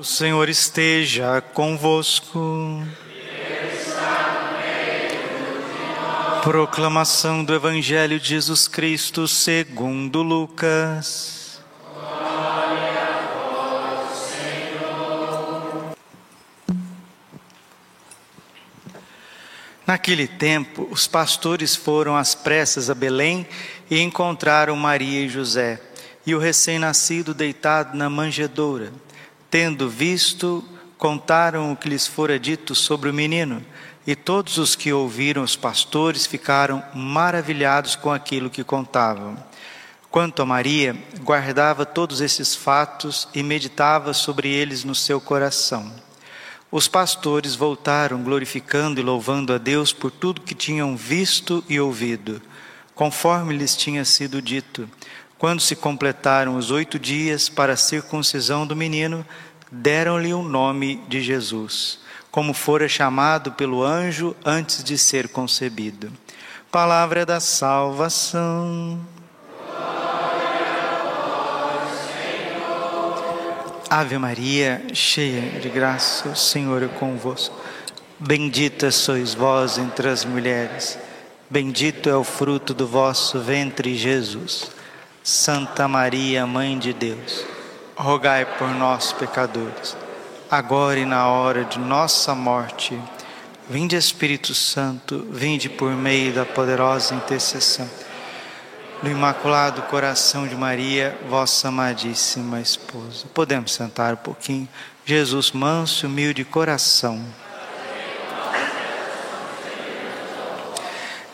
O Senhor esteja convosco. Proclamação do Evangelho de Jesus Cristo segundo Lucas. Glória Senhor. Naquele tempo, os pastores foram às pressas a Belém e encontraram Maria e José e o recém-nascido deitado na manjedoura. Tendo visto, contaram o que lhes fora dito sobre o menino, e todos os que ouviram os pastores ficaram maravilhados com aquilo que contavam. Quanto a Maria, guardava todos esses fatos e meditava sobre eles no seu coração. Os pastores voltaram glorificando e louvando a Deus por tudo que tinham visto e ouvido, conforme lhes tinha sido dito. Quando se completaram os oito dias para a circuncisão do menino, deram-lhe o nome de Jesus, como fora chamado pelo anjo antes de ser concebido. Palavra da salvação. Ave Maria, cheia de graça, o Senhor é convosco. Bendita sois vós entre as mulheres, bendito é o fruto do vosso ventre, Jesus. Santa Maria, Mãe de Deus, rogai por nós, pecadores, agora e na hora de nossa morte. Vinde, Espírito Santo, vinde por meio da poderosa intercessão. No Imaculado Coração de Maria, vossa amadíssima esposa. Podemos sentar um pouquinho. Jesus, manso e humilde coração.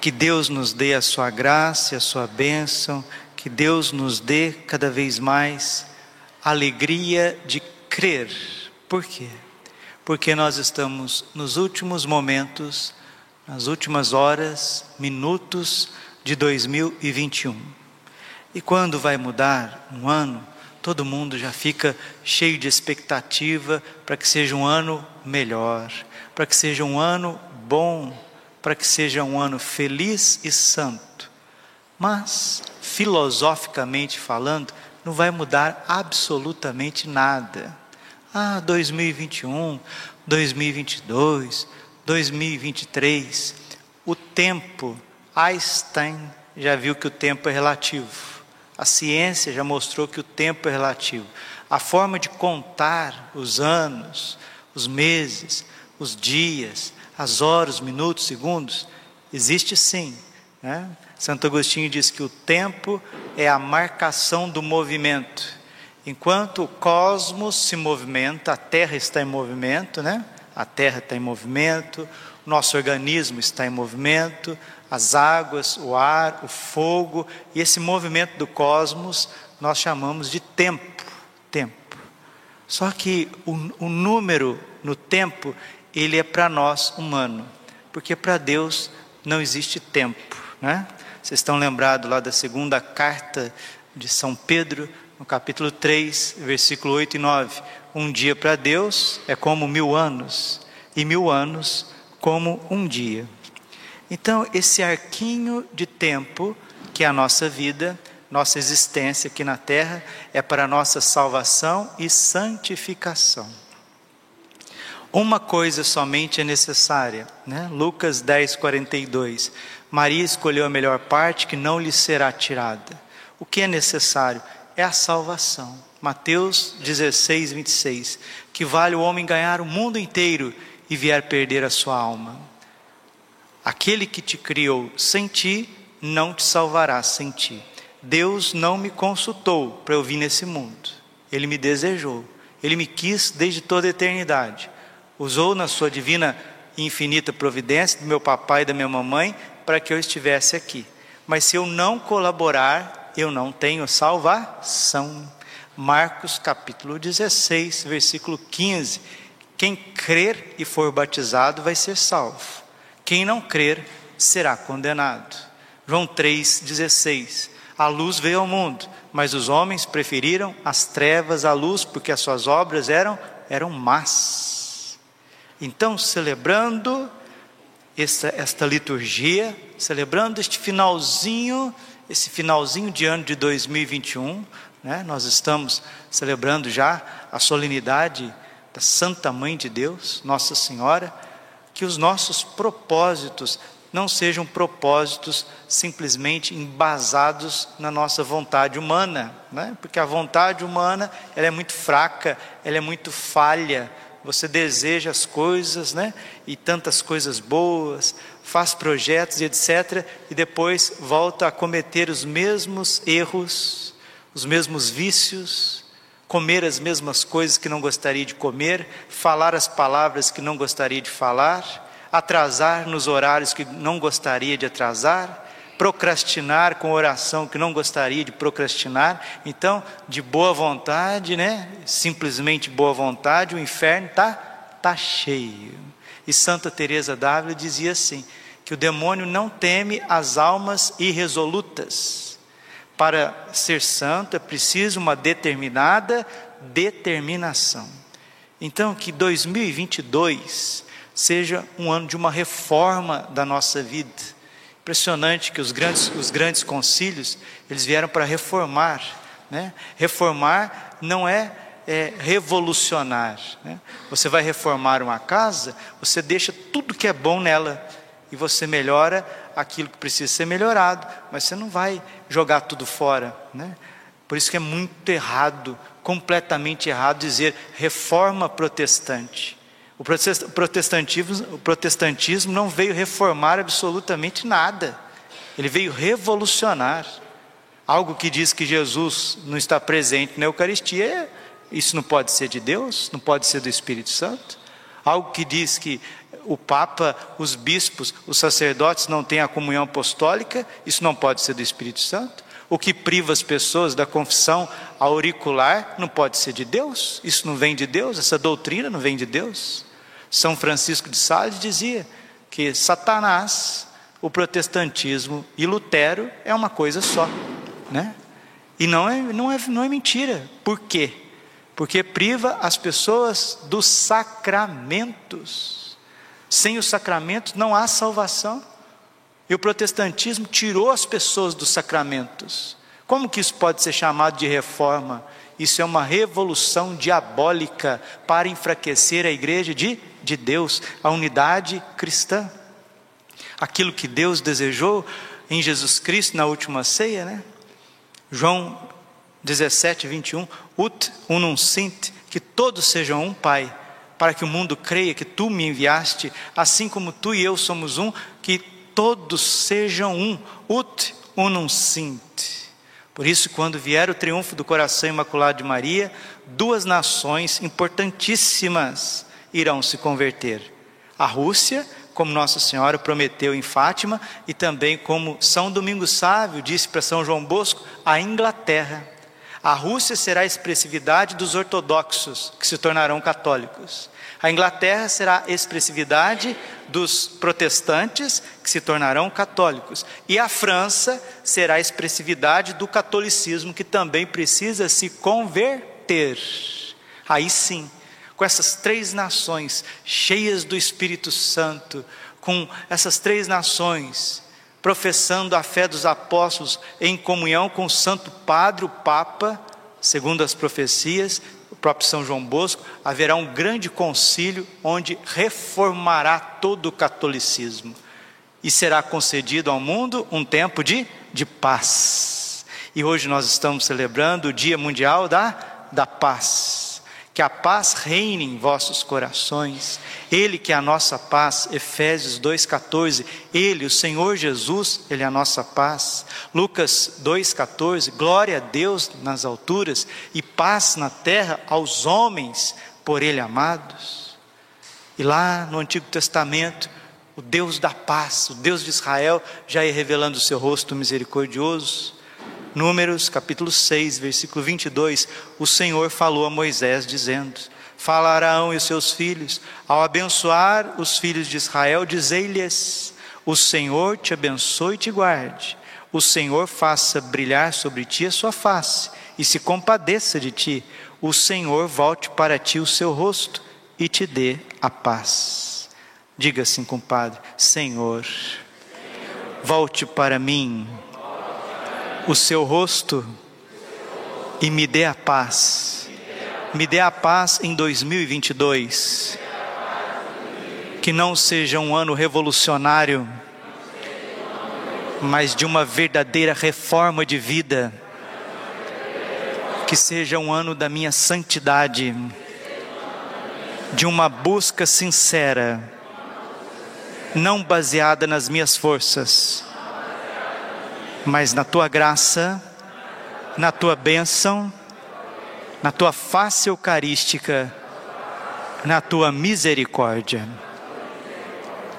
Que Deus nos dê a sua graça e a sua bênção que Deus nos dê cada vez mais alegria de crer. Por quê? Porque nós estamos nos últimos momentos, nas últimas horas, minutos de 2021. E quando vai mudar um ano, todo mundo já fica cheio de expectativa para que seja um ano melhor, para que seja um ano bom, para que seja um ano feliz e santo. Mas filosoficamente falando, não vai mudar absolutamente nada. Ah, 2021, 2022, 2023, o tempo, Einstein já viu que o tempo é relativo. A ciência já mostrou que o tempo é relativo. A forma de contar os anos, os meses, os dias, as horas, os minutos, segundos, existe sim. Né? Santo Agostinho diz que o tempo é a marcação do movimento. Enquanto o cosmos se movimenta, a Terra está em movimento, né? A Terra está em movimento, o nosso organismo está em movimento, as águas, o ar, o fogo, e esse movimento do cosmos nós chamamos de tempo. Tempo. Só que o, o número no tempo, ele é para nós humano, porque para Deus não existe tempo, né? Vocês estão lembrados lá da segunda carta de São Pedro, no capítulo 3, versículo 8 e 9. Um dia para Deus é como mil anos, e mil anos como um dia. Então, esse arquinho de tempo, que é a nossa vida, nossa existência aqui na terra, é para a nossa salvação e santificação. Uma coisa somente é necessária, né? Lucas 10, 42. Maria escolheu a melhor parte que não lhe será tirada. O que é necessário? É a salvação. Mateus 16, 26. Que vale o homem ganhar o mundo inteiro e vier perder a sua alma. Aquele que te criou sem ti, não te salvará sem ti. Deus não me consultou para eu vir nesse mundo. Ele me desejou. Ele me quis desde toda a eternidade. Usou na sua divina e infinita providência do meu papai e da minha mamãe para que eu estivesse aqui. Mas se eu não colaborar, eu não tenho salvação. Marcos capítulo 16, versículo 15. Quem crer e for batizado vai ser salvo. Quem não crer será condenado. João 3,16. A luz veio ao mundo, mas os homens preferiram as trevas à luz, porque as suas obras eram, eram más. Então, celebrando esta, esta liturgia, celebrando este finalzinho, esse finalzinho de ano de 2021, né? nós estamos celebrando já a solenidade da Santa Mãe de Deus, Nossa Senhora, que os nossos propósitos não sejam propósitos simplesmente embasados na nossa vontade humana, né? porque a vontade humana ela é muito fraca, ela é muito falha. Você deseja as coisas, né? E tantas coisas boas, faz projetos e etc. E depois volta a cometer os mesmos erros, os mesmos vícios, comer as mesmas coisas que não gostaria de comer, falar as palavras que não gostaria de falar, atrasar nos horários que não gostaria de atrasar, procrastinar com oração que não gostaria de procrastinar. Então, de boa vontade, né? Simplesmente boa vontade, o inferno tá tá cheio. E Santa Teresa d'Ávila dizia assim, que o demônio não teme as almas irresolutas para ser santo é preciso uma determinada determinação. Então, que 2022 seja um ano de uma reforma da nossa vida. Impressionante que os grandes, os grandes concílios, eles vieram para reformar. Né? Reformar não é, é revolucionar. Né? Você vai reformar uma casa, você deixa tudo que é bom nela e você melhora aquilo que precisa ser melhorado, mas você não vai jogar tudo fora, né? Por isso que é muito errado, completamente errado dizer reforma protestante. O protestantismo, o protestantismo não veio reformar absolutamente nada. Ele veio revolucionar. Algo que diz que Jesus não está presente na Eucaristia, isso não pode ser de Deus, não pode ser do Espírito Santo. Algo que diz que o Papa, os bispos, os sacerdotes não têm a comunhão apostólica, isso não pode ser do Espírito Santo. O que priva as pessoas da confissão auricular não pode ser de Deus, isso não vem de Deus, essa doutrina não vem de Deus. São Francisco de Sales dizia que Satanás, o protestantismo e Lutero é uma coisa só, né? E não é, não é, não é mentira. Por quê? Porque priva as pessoas dos sacramentos. Sem os sacramentos não há salvação. E o protestantismo tirou as pessoas dos sacramentos. Como que isso pode ser chamado de reforma? Isso é uma revolução diabólica para enfraquecer a igreja de, de Deus, a unidade cristã. Aquilo que Deus desejou em Jesus Cristo na última ceia, né? João 17, 21, ut unum sint, que todos sejam um Pai para que o mundo creia que tu me enviaste, assim como tu e eu somos um, que todos sejam um, ut unum sint. Por isso, quando vier o triunfo do coração imaculado de Maria, duas nações importantíssimas irão se converter: a Rússia, como Nossa Senhora prometeu em Fátima, e também como São Domingos Sávio disse para São João Bosco, a Inglaterra. A Rússia será a expressividade dos ortodoxos, que se tornarão católicos. A Inglaterra será a expressividade dos protestantes, que se tornarão católicos. E a França será a expressividade do catolicismo, que também precisa se converter. Aí sim, com essas três nações cheias do Espírito Santo, com essas três nações professando a fé dos apóstolos em comunhão com o Santo Padre, o Papa, segundo as profecias, o próprio São João Bosco, haverá um grande concílio onde reformará todo o catolicismo e será concedido ao mundo um tempo de, de paz. E hoje nós estamos celebrando o Dia Mundial da, da Paz. Que a paz reine em vossos corações. Ele que é a nossa paz, Efésios 2:14. Ele, o Senhor Jesus, ele é a nossa paz. Lucas 2:14. Glória a Deus nas alturas e paz na terra aos homens por ele amados. E lá no Antigo Testamento, o Deus da paz, o Deus de Israel, já ia revelando o seu rosto misericordioso. Números capítulo 6, versículo 22, o Senhor falou a Moisés dizendo: Fala e seus filhos, ao abençoar os filhos de Israel, dizei-lhes: O Senhor te abençoe e te guarde. O Senhor faça brilhar sobre ti a sua face e se compadeça de ti. O Senhor volte para ti o seu rosto e te dê a paz. Diga assim, compadre: Senhor, volte para mim o seu rosto e me dê a paz. Me dê a paz em 2022. Que não seja um ano revolucionário, mas de uma verdadeira reforma de vida. Que seja um ano da minha santidade, de uma busca sincera, não baseada nas minhas forças, mas na tua graça, na tua bênção na tua face eucarística, na tua misericórdia.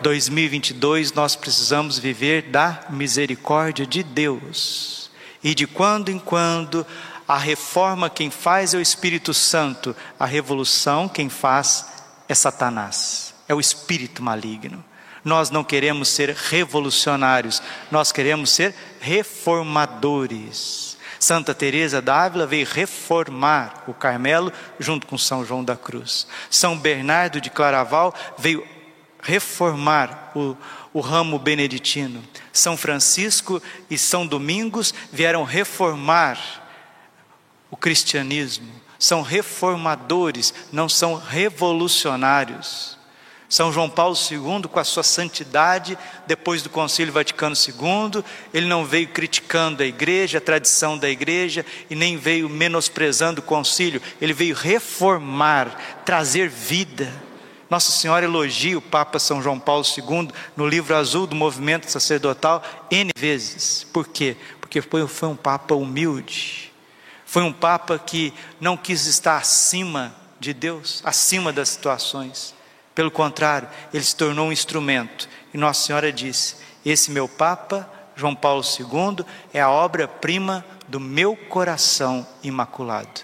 2022 nós precisamos viver da misericórdia de Deus. E de quando em quando a reforma quem faz é o Espírito Santo, a revolução quem faz é Satanás, é o espírito maligno. Nós não queremos ser revolucionários, nós queremos ser reformadores. Santa Teresa d'Ávila veio reformar o Carmelo junto com São João da Cruz. São Bernardo de Claraval veio reformar o, o ramo beneditino. São Francisco e São Domingos vieram reformar o cristianismo. São reformadores, não são revolucionários. São João Paulo II, com a sua santidade, depois do Concílio Vaticano II, ele não veio criticando a igreja, a tradição da igreja, e nem veio menosprezando o concílio, ele veio reformar, trazer vida. Nossa Senhora elogia o Papa São João Paulo II no livro azul do movimento sacerdotal N vezes. Por quê? Porque foi, um Papa humilde, foi um Papa que não quis estar acima de Deus, acima das situações pelo contrário, ele se tornou um instrumento. E Nossa Senhora disse: Esse meu Papa, João Paulo II, é a obra-prima do meu coração imaculado.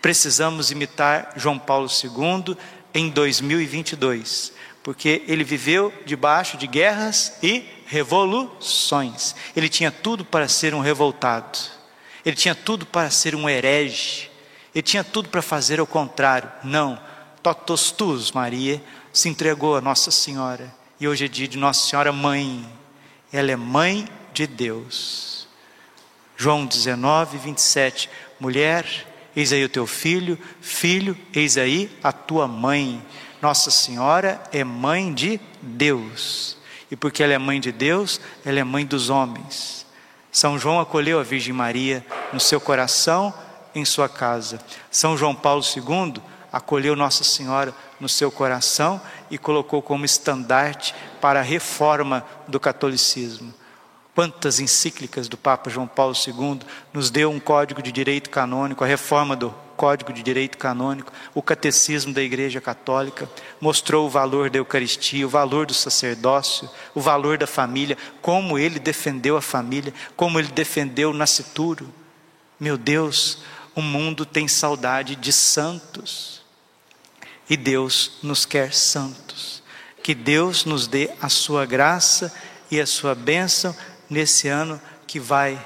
Precisamos imitar João Paulo II em 2022, porque ele viveu debaixo de guerras e revoluções. Ele tinha tudo para ser um revoltado, ele tinha tudo para ser um herege, ele tinha tudo para fazer o contrário. Não, totos tus, Maria, se entregou a Nossa Senhora. E hoje é dia de Nossa Senhora Mãe. Ela é mãe de Deus. João 19, 27. Mulher, eis aí o teu filho. Filho, eis aí a tua mãe. Nossa Senhora é mãe de Deus. E porque ela é mãe de Deus, ela é mãe dos homens. São João acolheu a Virgem Maria no seu coração, em sua casa. São João Paulo II acolheu Nossa Senhora no seu coração e colocou como estandarte para a reforma do catolicismo. Quantas encíclicas do Papa João Paulo II nos deu um código de direito canônico, a reforma do Código de Direito Canônico, o Catecismo da Igreja Católica, mostrou o valor da Eucaristia, o valor do sacerdócio, o valor da família, como ele defendeu a família, como ele defendeu o nascituro. Meu Deus, o mundo tem saudade de santos. E Deus nos quer santos. Que Deus nos dê a sua graça e a sua bênção nesse ano que vai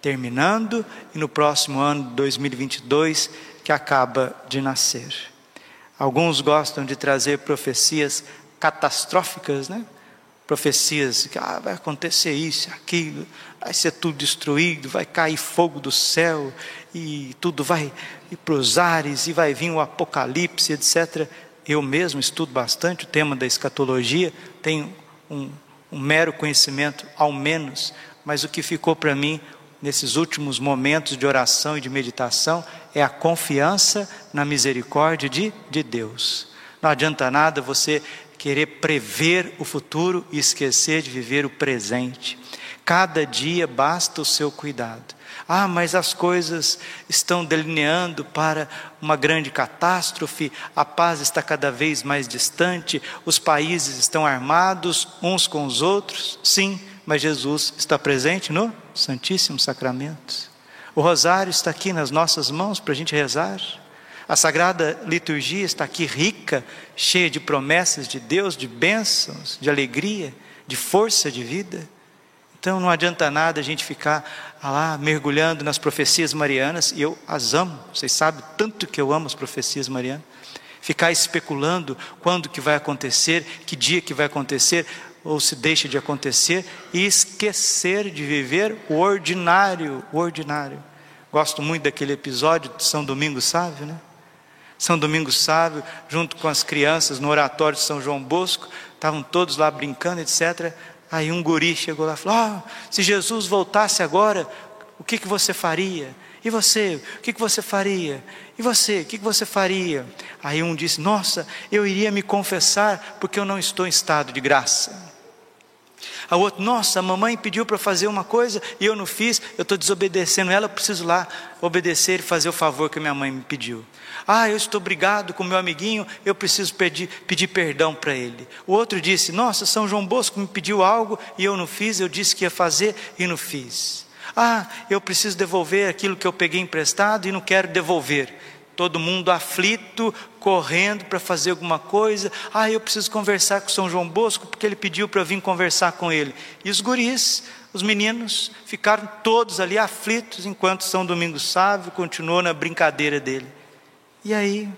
terminando e no próximo ano, 2022, que acaba de nascer. Alguns gostam de trazer profecias catastróficas, né? Profecias que ah, vai acontecer isso, aquilo, vai ser tudo destruído, vai cair fogo do céu e tudo vai ir para os ares e vai vir o apocalipse, etc. Eu mesmo estudo bastante o tema da escatologia, tenho um, um mero conhecimento, ao menos, mas o que ficou para mim nesses últimos momentos de oração e de meditação é a confiança na misericórdia de, de Deus. Não adianta nada você querer prever o futuro e esquecer de viver o presente. Cada dia basta o seu cuidado. Ah, mas as coisas estão delineando para uma grande catástrofe, a paz está cada vez mais distante, os países estão armados uns com os outros. Sim, mas Jesus está presente no Santíssimo Sacramento. O rosário está aqui nas nossas mãos para a gente rezar. A sagrada liturgia está aqui rica, cheia de promessas de Deus, de bênçãos, de alegria, de força de vida. Então não adianta nada a gente ficar lá mergulhando nas profecias marianas, e eu as amo, vocês sabem tanto que eu amo as profecias marianas. Ficar especulando quando que vai acontecer, que dia que vai acontecer, ou se deixa de acontecer, e esquecer de viver o ordinário, o ordinário. Gosto muito daquele episódio de São Domingos Sávio, né? São Domingos Sábio, junto com as crianças no oratório de São João Bosco, estavam todos lá brincando, etc. Aí um guri chegou lá e falou: oh, se Jesus voltasse agora, o que, que você faria? E você, o que, que você faria? E você, o que, que você faria? Aí um disse: Nossa, eu iria me confessar porque eu não estou em estado de graça. A outro, nossa, a mamãe pediu para fazer uma coisa e eu não fiz, eu estou desobedecendo ela, eu preciso lá obedecer e fazer o favor que minha mãe me pediu. Ah, eu estou brigado com meu amiguinho, eu preciso pedir, pedir perdão para ele. O outro disse: Nossa, São João Bosco me pediu algo e eu não fiz, eu disse que ia fazer e não fiz. Ah, eu preciso devolver aquilo que eu peguei emprestado e não quero devolver. Todo mundo aflito, correndo para fazer alguma coisa. Ah, eu preciso conversar com São João Bosco porque ele pediu para eu vir conversar com ele. E os guris, os meninos, ficaram todos ali aflitos enquanto São Domingos Sávio continuou na brincadeira dele. E aí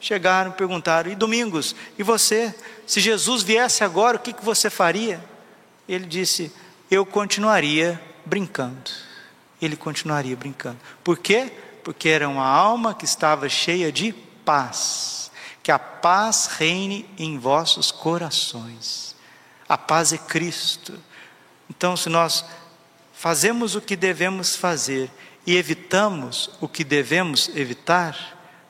chegaram perguntaram: E Domingos, e você? Se Jesus viesse agora, o que, que você faria? Ele disse: Eu continuaria brincando. Ele continuaria brincando. Por quê? Porque era uma alma que estava cheia de paz. Que a paz reine em vossos corações. A paz é Cristo. Então, se nós fazemos o que devemos fazer e evitamos o que devemos evitar,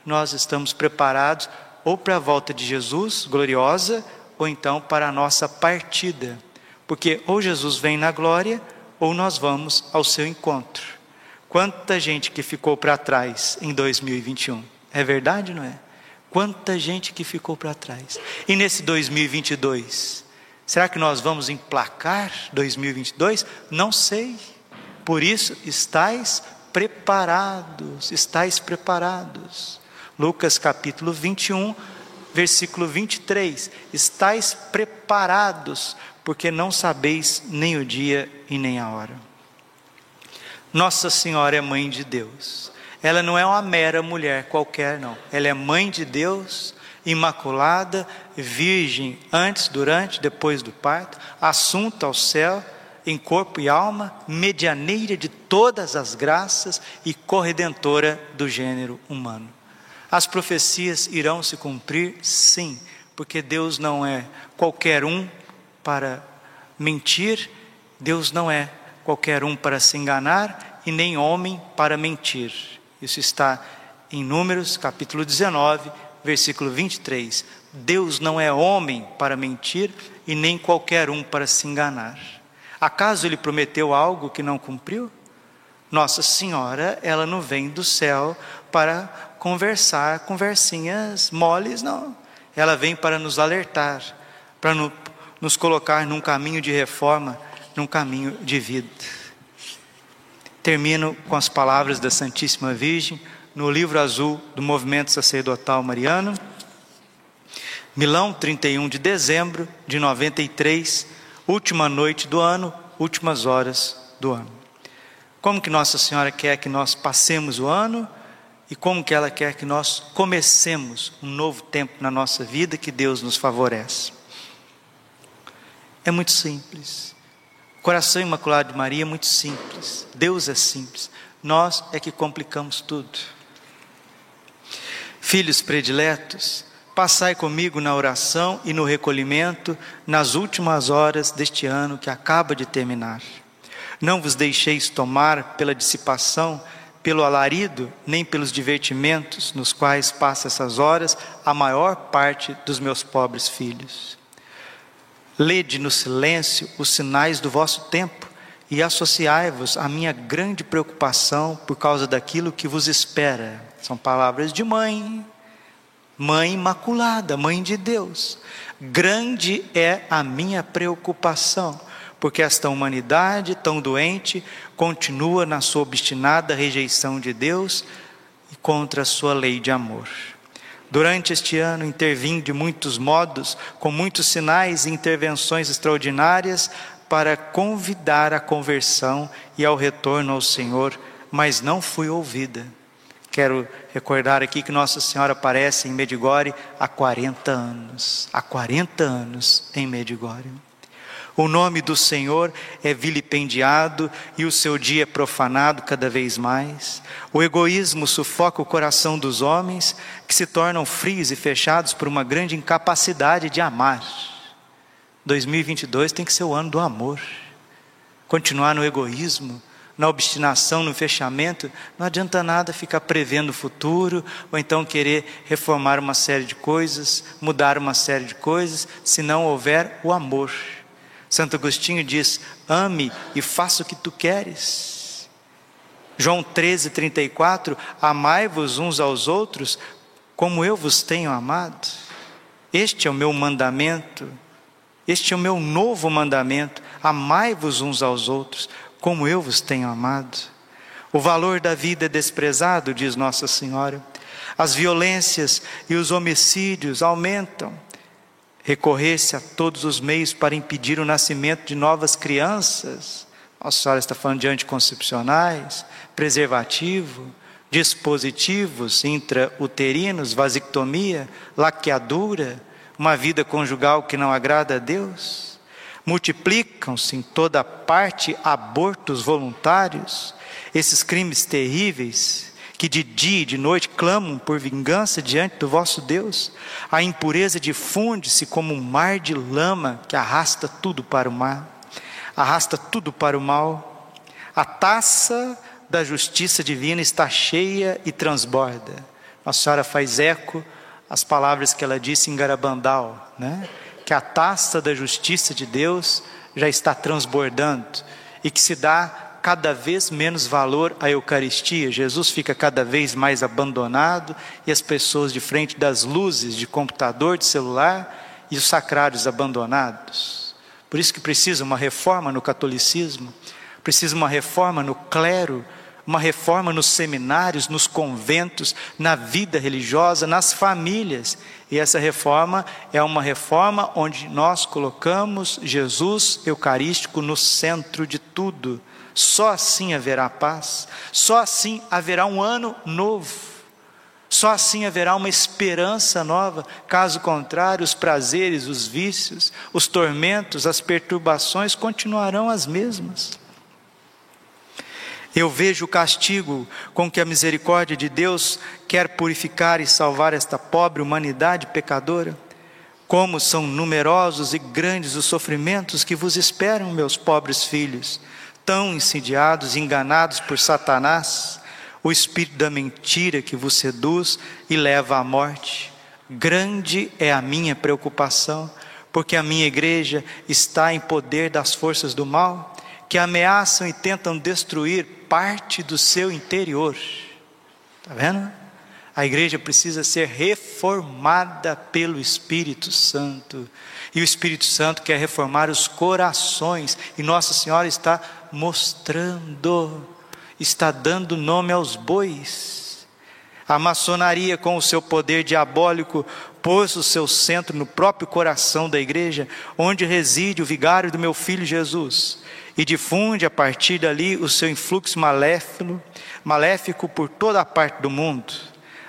nós estamos preparados ou para a volta de Jesus gloriosa, ou então para a nossa partida. Porque ou Jesus vem na glória, ou nós vamos ao seu encontro. Quanta gente que ficou para trás em 2021. É verdade, não é? Quanta gente que ficou para trás. E nesse 2022, será que nós vamos emplacar 2022? Não sei. Por isso, estáis preparados, estáis preparados. Lucas capítulo 21, versículo 23. Estáis preparados, porque não sabeis nem o dia e nem a hora. Nossa Senhora é mãe de Deus. Ela não é uma mera mulher qualquer, não. Ela é mãe de Deus, imaculada, virgem, antes, durante, depois do parto, assunta ao céu, em corpo e alma, medianeira de todas as graças e corredentora do gênero humano. As profecias irão se cumprir, sim, porque Deus não é qualquer um para mentir, Deus não é qualquer um para se enganar e nem homem para mentir. Isso está em Números, capítulo 19, versículo 23. Deus não é homem para mentir e nem qualquer um para se enganar. Acaso ele prometeu algo que não cumpriu? Nossa Senhora, ela não vem do céu para conversar conversinhas moles, não. Ela vem para nos alertar, para nos colocar num caminho de reforma num caminho de vida. Termino com as palavras da Santíssima Virgem no livro azul do Movimento Sacerdotal Mariano. Milão, 31 de dezembro de 93, última noite do ano, últimas horas do ano. Como que Nossa Senhora quer que nós passemos o ano e como que ela quer que nós comecemos um novo tempo na nossa vida que Deus nos favorece. É muito simples. Coração Imaculado de Maria é muito simples. Deus é simples. Nós é que complicamos tudo. Filhos prediletos, passai comigo na oração e no recolhimento nas últimas horas deste ano que acaba de terminar. Não vos deixeis tomar pela dissipação, pelo alarido, nem pelos divertimentos nos quais passa essas horas a maior parte dos meus pobres filhos. Lede no silêncio os sinais do vosso tempo e associai-vos à minha grande preocupação por causa daquilo que vos espera. São palavras de mãe, mãe imaculada, mãe de Deus. Grande é a minha preocupação, porque esta humanidade tão doente continua na sua obstinada rejeição de Deus e contra a sua lei de amor. Durante este ano, intervim de muitos modos, com muitos sinais e intervenções extraordinárias para convidar à conversão e ao retorno ao Senhor, mas não fui ouvida. Quero recordar aqui que Nossa Senhora aparece em Medigore há 40 anos. Há 40 anos em Medigore. O nome do Senhor é vilipendiado e o seu dia é profanado cada vez mais. O egoísmo sufoca o coração dos homens, que se tornam frios e fechados por uma grande incapacidade de amar. 2022 tem que ser o ano do amor. Continuar no egoísmo, na obstinação, no fechamento, não adianta nada ficar prevendo o futuro, ou então querer reformar uma série de coisas, mudar uma série de coisas, se não houver o amor. Santo Agostinho diz: ame e faça o que tu queres. João 13, 34: Amai-vos uns aos outros como eu vos tenho amado. Este é o meu mandamento, este é o meu novo mandamento: amai-vos uns aos outros como eu vos tenho amado. O valor da vida é desprezado, diz Nossa Senhora. As violências e os homicídios aumentam recorrer-se a todos os meios para impedir o nascimento de novas crianças. Nossa Senhora está falando de anticoncepcionais, preservativo, dispositivos intrauterinos, vasectomia, laqueadura, uma vida conjugal que não agrada a Deus. Multiplicam-se em toda parte abortos voluntários, esses crimes terríveis que de dia e de noite clamam por vingança diante do vosso Deus. A impureza difunde-se como um mar de lama que arrasta tudo para o mar, arrasta tudo para o mal. A taça da justiça divina está cheia e transborda. Nossa Senhora faz eco às palavras que ela disse em Garabandal, né? que a taça da justiça de Deus já está transbordando e que se dá cada vez menos valor à Eucaristia, Jesus fica cada vez mais abandonado e as pessoas de frente das luzes de computador, de celular e os sacrários abandonados. Por isso que precisa uma reforma no catolicismo, precisa uma reforma no clero, uma reforma nos seminários, nos conventos, na vida religiosa, nas famílias. E essa reforma é uma reforma onde nós colocamos Jesus Eucarístico no centro de tudo só assim haverá paz, só assim haverá um ano novo, só assim haverá uma esperança nova. Caso contrário, os prazeres, os vícios, os tormentos, as perturbações continuarão as mesmas. Eu vejo o castigo com que a misericórdia de Deus quer purificar e salvar esta pobre humanidade pecadora. Como são numerosos e grandes os sofrimentos que vos esperam, meus pobres filhos tão insidiados, enganados por Satanás, o espírito da mentira que vos seduz e leva à morte. Grande é a minha preocupação, porque a minha igreja está em poder das forças do mal, que ameaçam e tentam destruir parte do seu interior. Está vendo? A igreja precisa ser reformada pelo Espírito Santo. E o Espírito Santo quer reformar os corações, e Nossa Senhora está mostrando, está dando nome aos bois. A maçonaria, com o seu poder diabólico, pôs o seu centro no próprio coração da igreja, onde reside o vigário do meu filho Jesus, e difunde a partir dali o seu influxo maléfico, maléfico por toda a parte do mundo.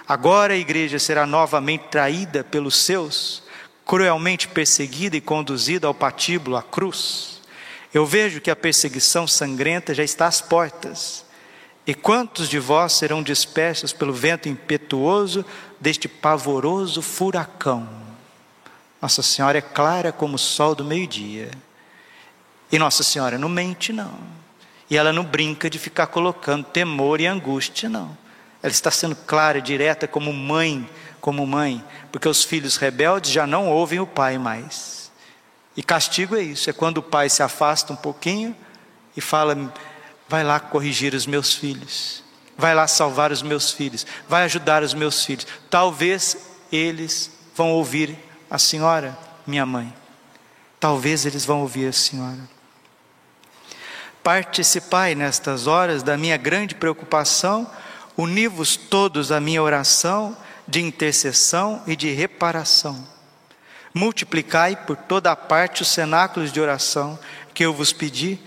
Agora a igreja será novamente traída pelos seus, cruelmente perseguida e conduzida ao patíbulo, à cruz. Eu vejo que a perseguição sangrenta já está às portas. E quantos de vós serão dispersos pelo vento impetuoso deste pavoroso furacão? Nossa Senhora é clara como o sol do meio-dia. E Nossa Senhora não mente, não. E ela não brinca de ficar colocando temor e angústia, não. Ela está sendo clara, direta, como mãe, como mãe, porque os filhos rebeldes já não ouvem o pai mais. E castigo é isso, é quando o pai se afasta um pouquinho e fala: vai lá corrigir os meus filhos, vai lá salvar os meus filhos, vai ajudar os meus filhos. Talvez eles vão ouvir a senhora, minha mãe. Talvez eles vão ouvir a senhora. Participai nestas horas da minha grande preocupação, uni-vos todos à minha oração de intercessão e de reparação Multiplicai por toda a parte os cenáculos de oração que eu vos pedi,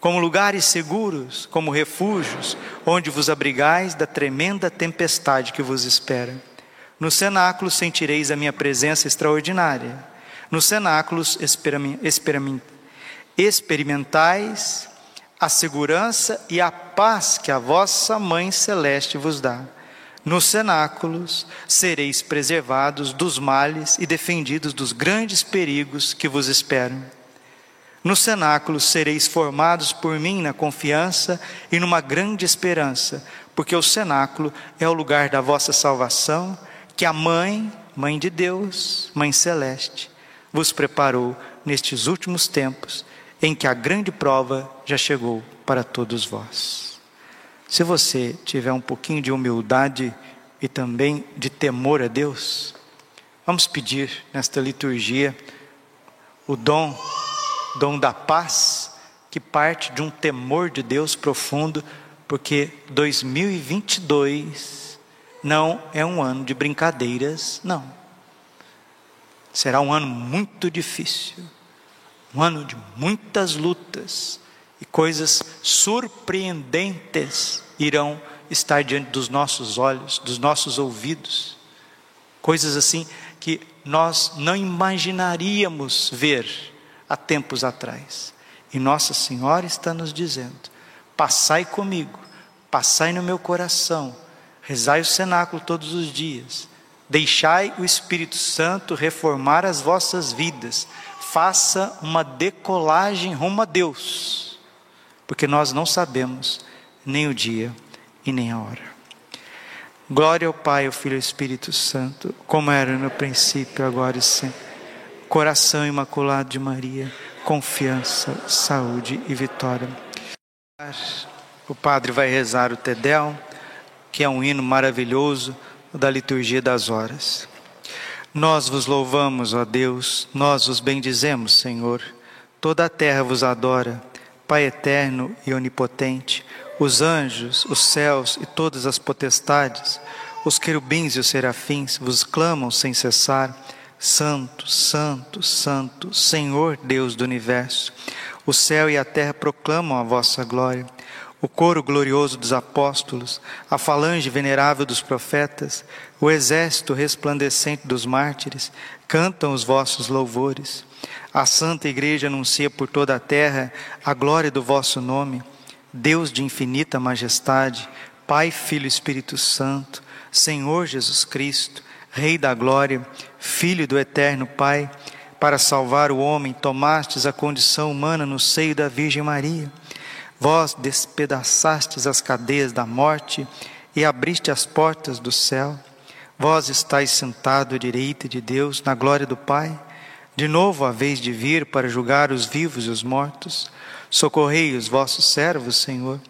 como lugares seguros, como refúgios, onde vos abrigais da tremenda tempestade que vos espera. Nos cenáculos sentireis a minha presença extraordinária. Nos cenáculos experimentais a segurança e a paz que a vossa Mãe Celeste vos dá. Nos cenáculos sereis preservados dos males e defendidos dos grandes perigos que vos esperam. Nos cenáculos sereis formados por mim na confiança e numa grande esperança, porque o cenáculo é o lugar da vossa salvação, que a Mãe, Mãe de Deus, Mãe Celeste, vos preparou nestes últimos tempos em que a grande prova já chegou para todos vós. Se você tiver um pouquinho de humildade e também de temor a Deus, vamos pedir nesta liturgia o dom, dom da paz, que parte de um temor de Deus profundo, porque 2022 não é um ano de brincadeiras, não. Será um ano muito difícil um ano de muitas lutas e coisas surpreendentes irão estar diante dos nossos olhos, dos nossos ouvidos. Coisas assim que nós não imaginaríamos ver há tempos atrás. E Nossa Senhora está nos dizendo: passai comigo, passai no meu coração, rezai o cenáculo todos os dias, deixai o Espírito Santo reformar as vossas vidas, faça uma decolagem rumo a Deus, porque nós não sabemos nem o dia e nem a hora. Glória ao Pai, ao Filho e ao Espírito Santo, como era no princípio, agora e sempre. Coração imaculado de Maria, confiança, saúde e vitória. O Padre vai rezar o Tedel, que é um hino maravilhoso da liturgia das horas. Nós vos louvamos, ó Deus, nós vos bendizemos, Senhor. Toda a terra vos adora, Pai eterno e onipotente, os anjos, os céus e todas as potestades, os querubins e os serafins vos clamam sem cessar: Santo, Santo, Santo, Senhor Deus do universo. O céu e a terra proclamam a vossa glória o coro glorioso dos apóstolos, a falange venerável dos profetas, o exército resplandecente dos mártires, cantam os vossos louvores. A Santa Igreja anuncia por toda a terra a glória do vosso nome. Deus de infinita majestade, Pai, Filho e Espírito Santo, Senhor Jesus Cristo, Rei da glória, Filho do eterno Pai, para salvar o homem, tomastes a condição humana no seio da Virgem Maria Vós despedaçastes as cadeias da morte e abriste as portas do céu. Vós estáis sentado à direita de Deus, na glória do Pai. De novo a vez de vir para julgar os vivos e os mortos. Socorrei os vossos servos, Senhor,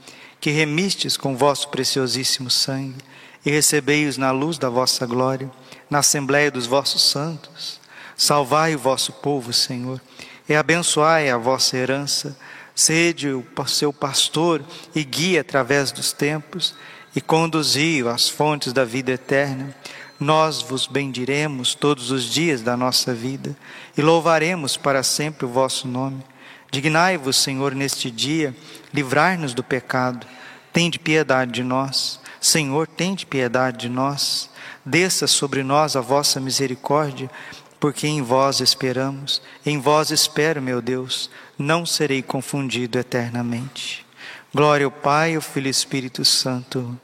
que remistes com vosso preciosíssimo sangue, e recebei-os na luz da vossa glória, na assembléia dos vossos santos. Salvai o vosso povo, Senhor, e abençoai a vossa herança Sede o seu pastor e guia através dos tempos e conduzi-o às fontes da vida eterna. Nós vos bendiremos todos os dias da nossa vida e louvaremos para sempre o vosso nome. Dignai-vos, Senhor, neste dia, livrar-nos do pecado. Tende piedade de nós. Senhor, tende piedade de nós. Desça sobre nós a vossa misericórdia porque em vós esperamos, em vós espero, meu Deus, não serei confundido eternamente. Glória ao Pai, ao Filho e Espírito Santo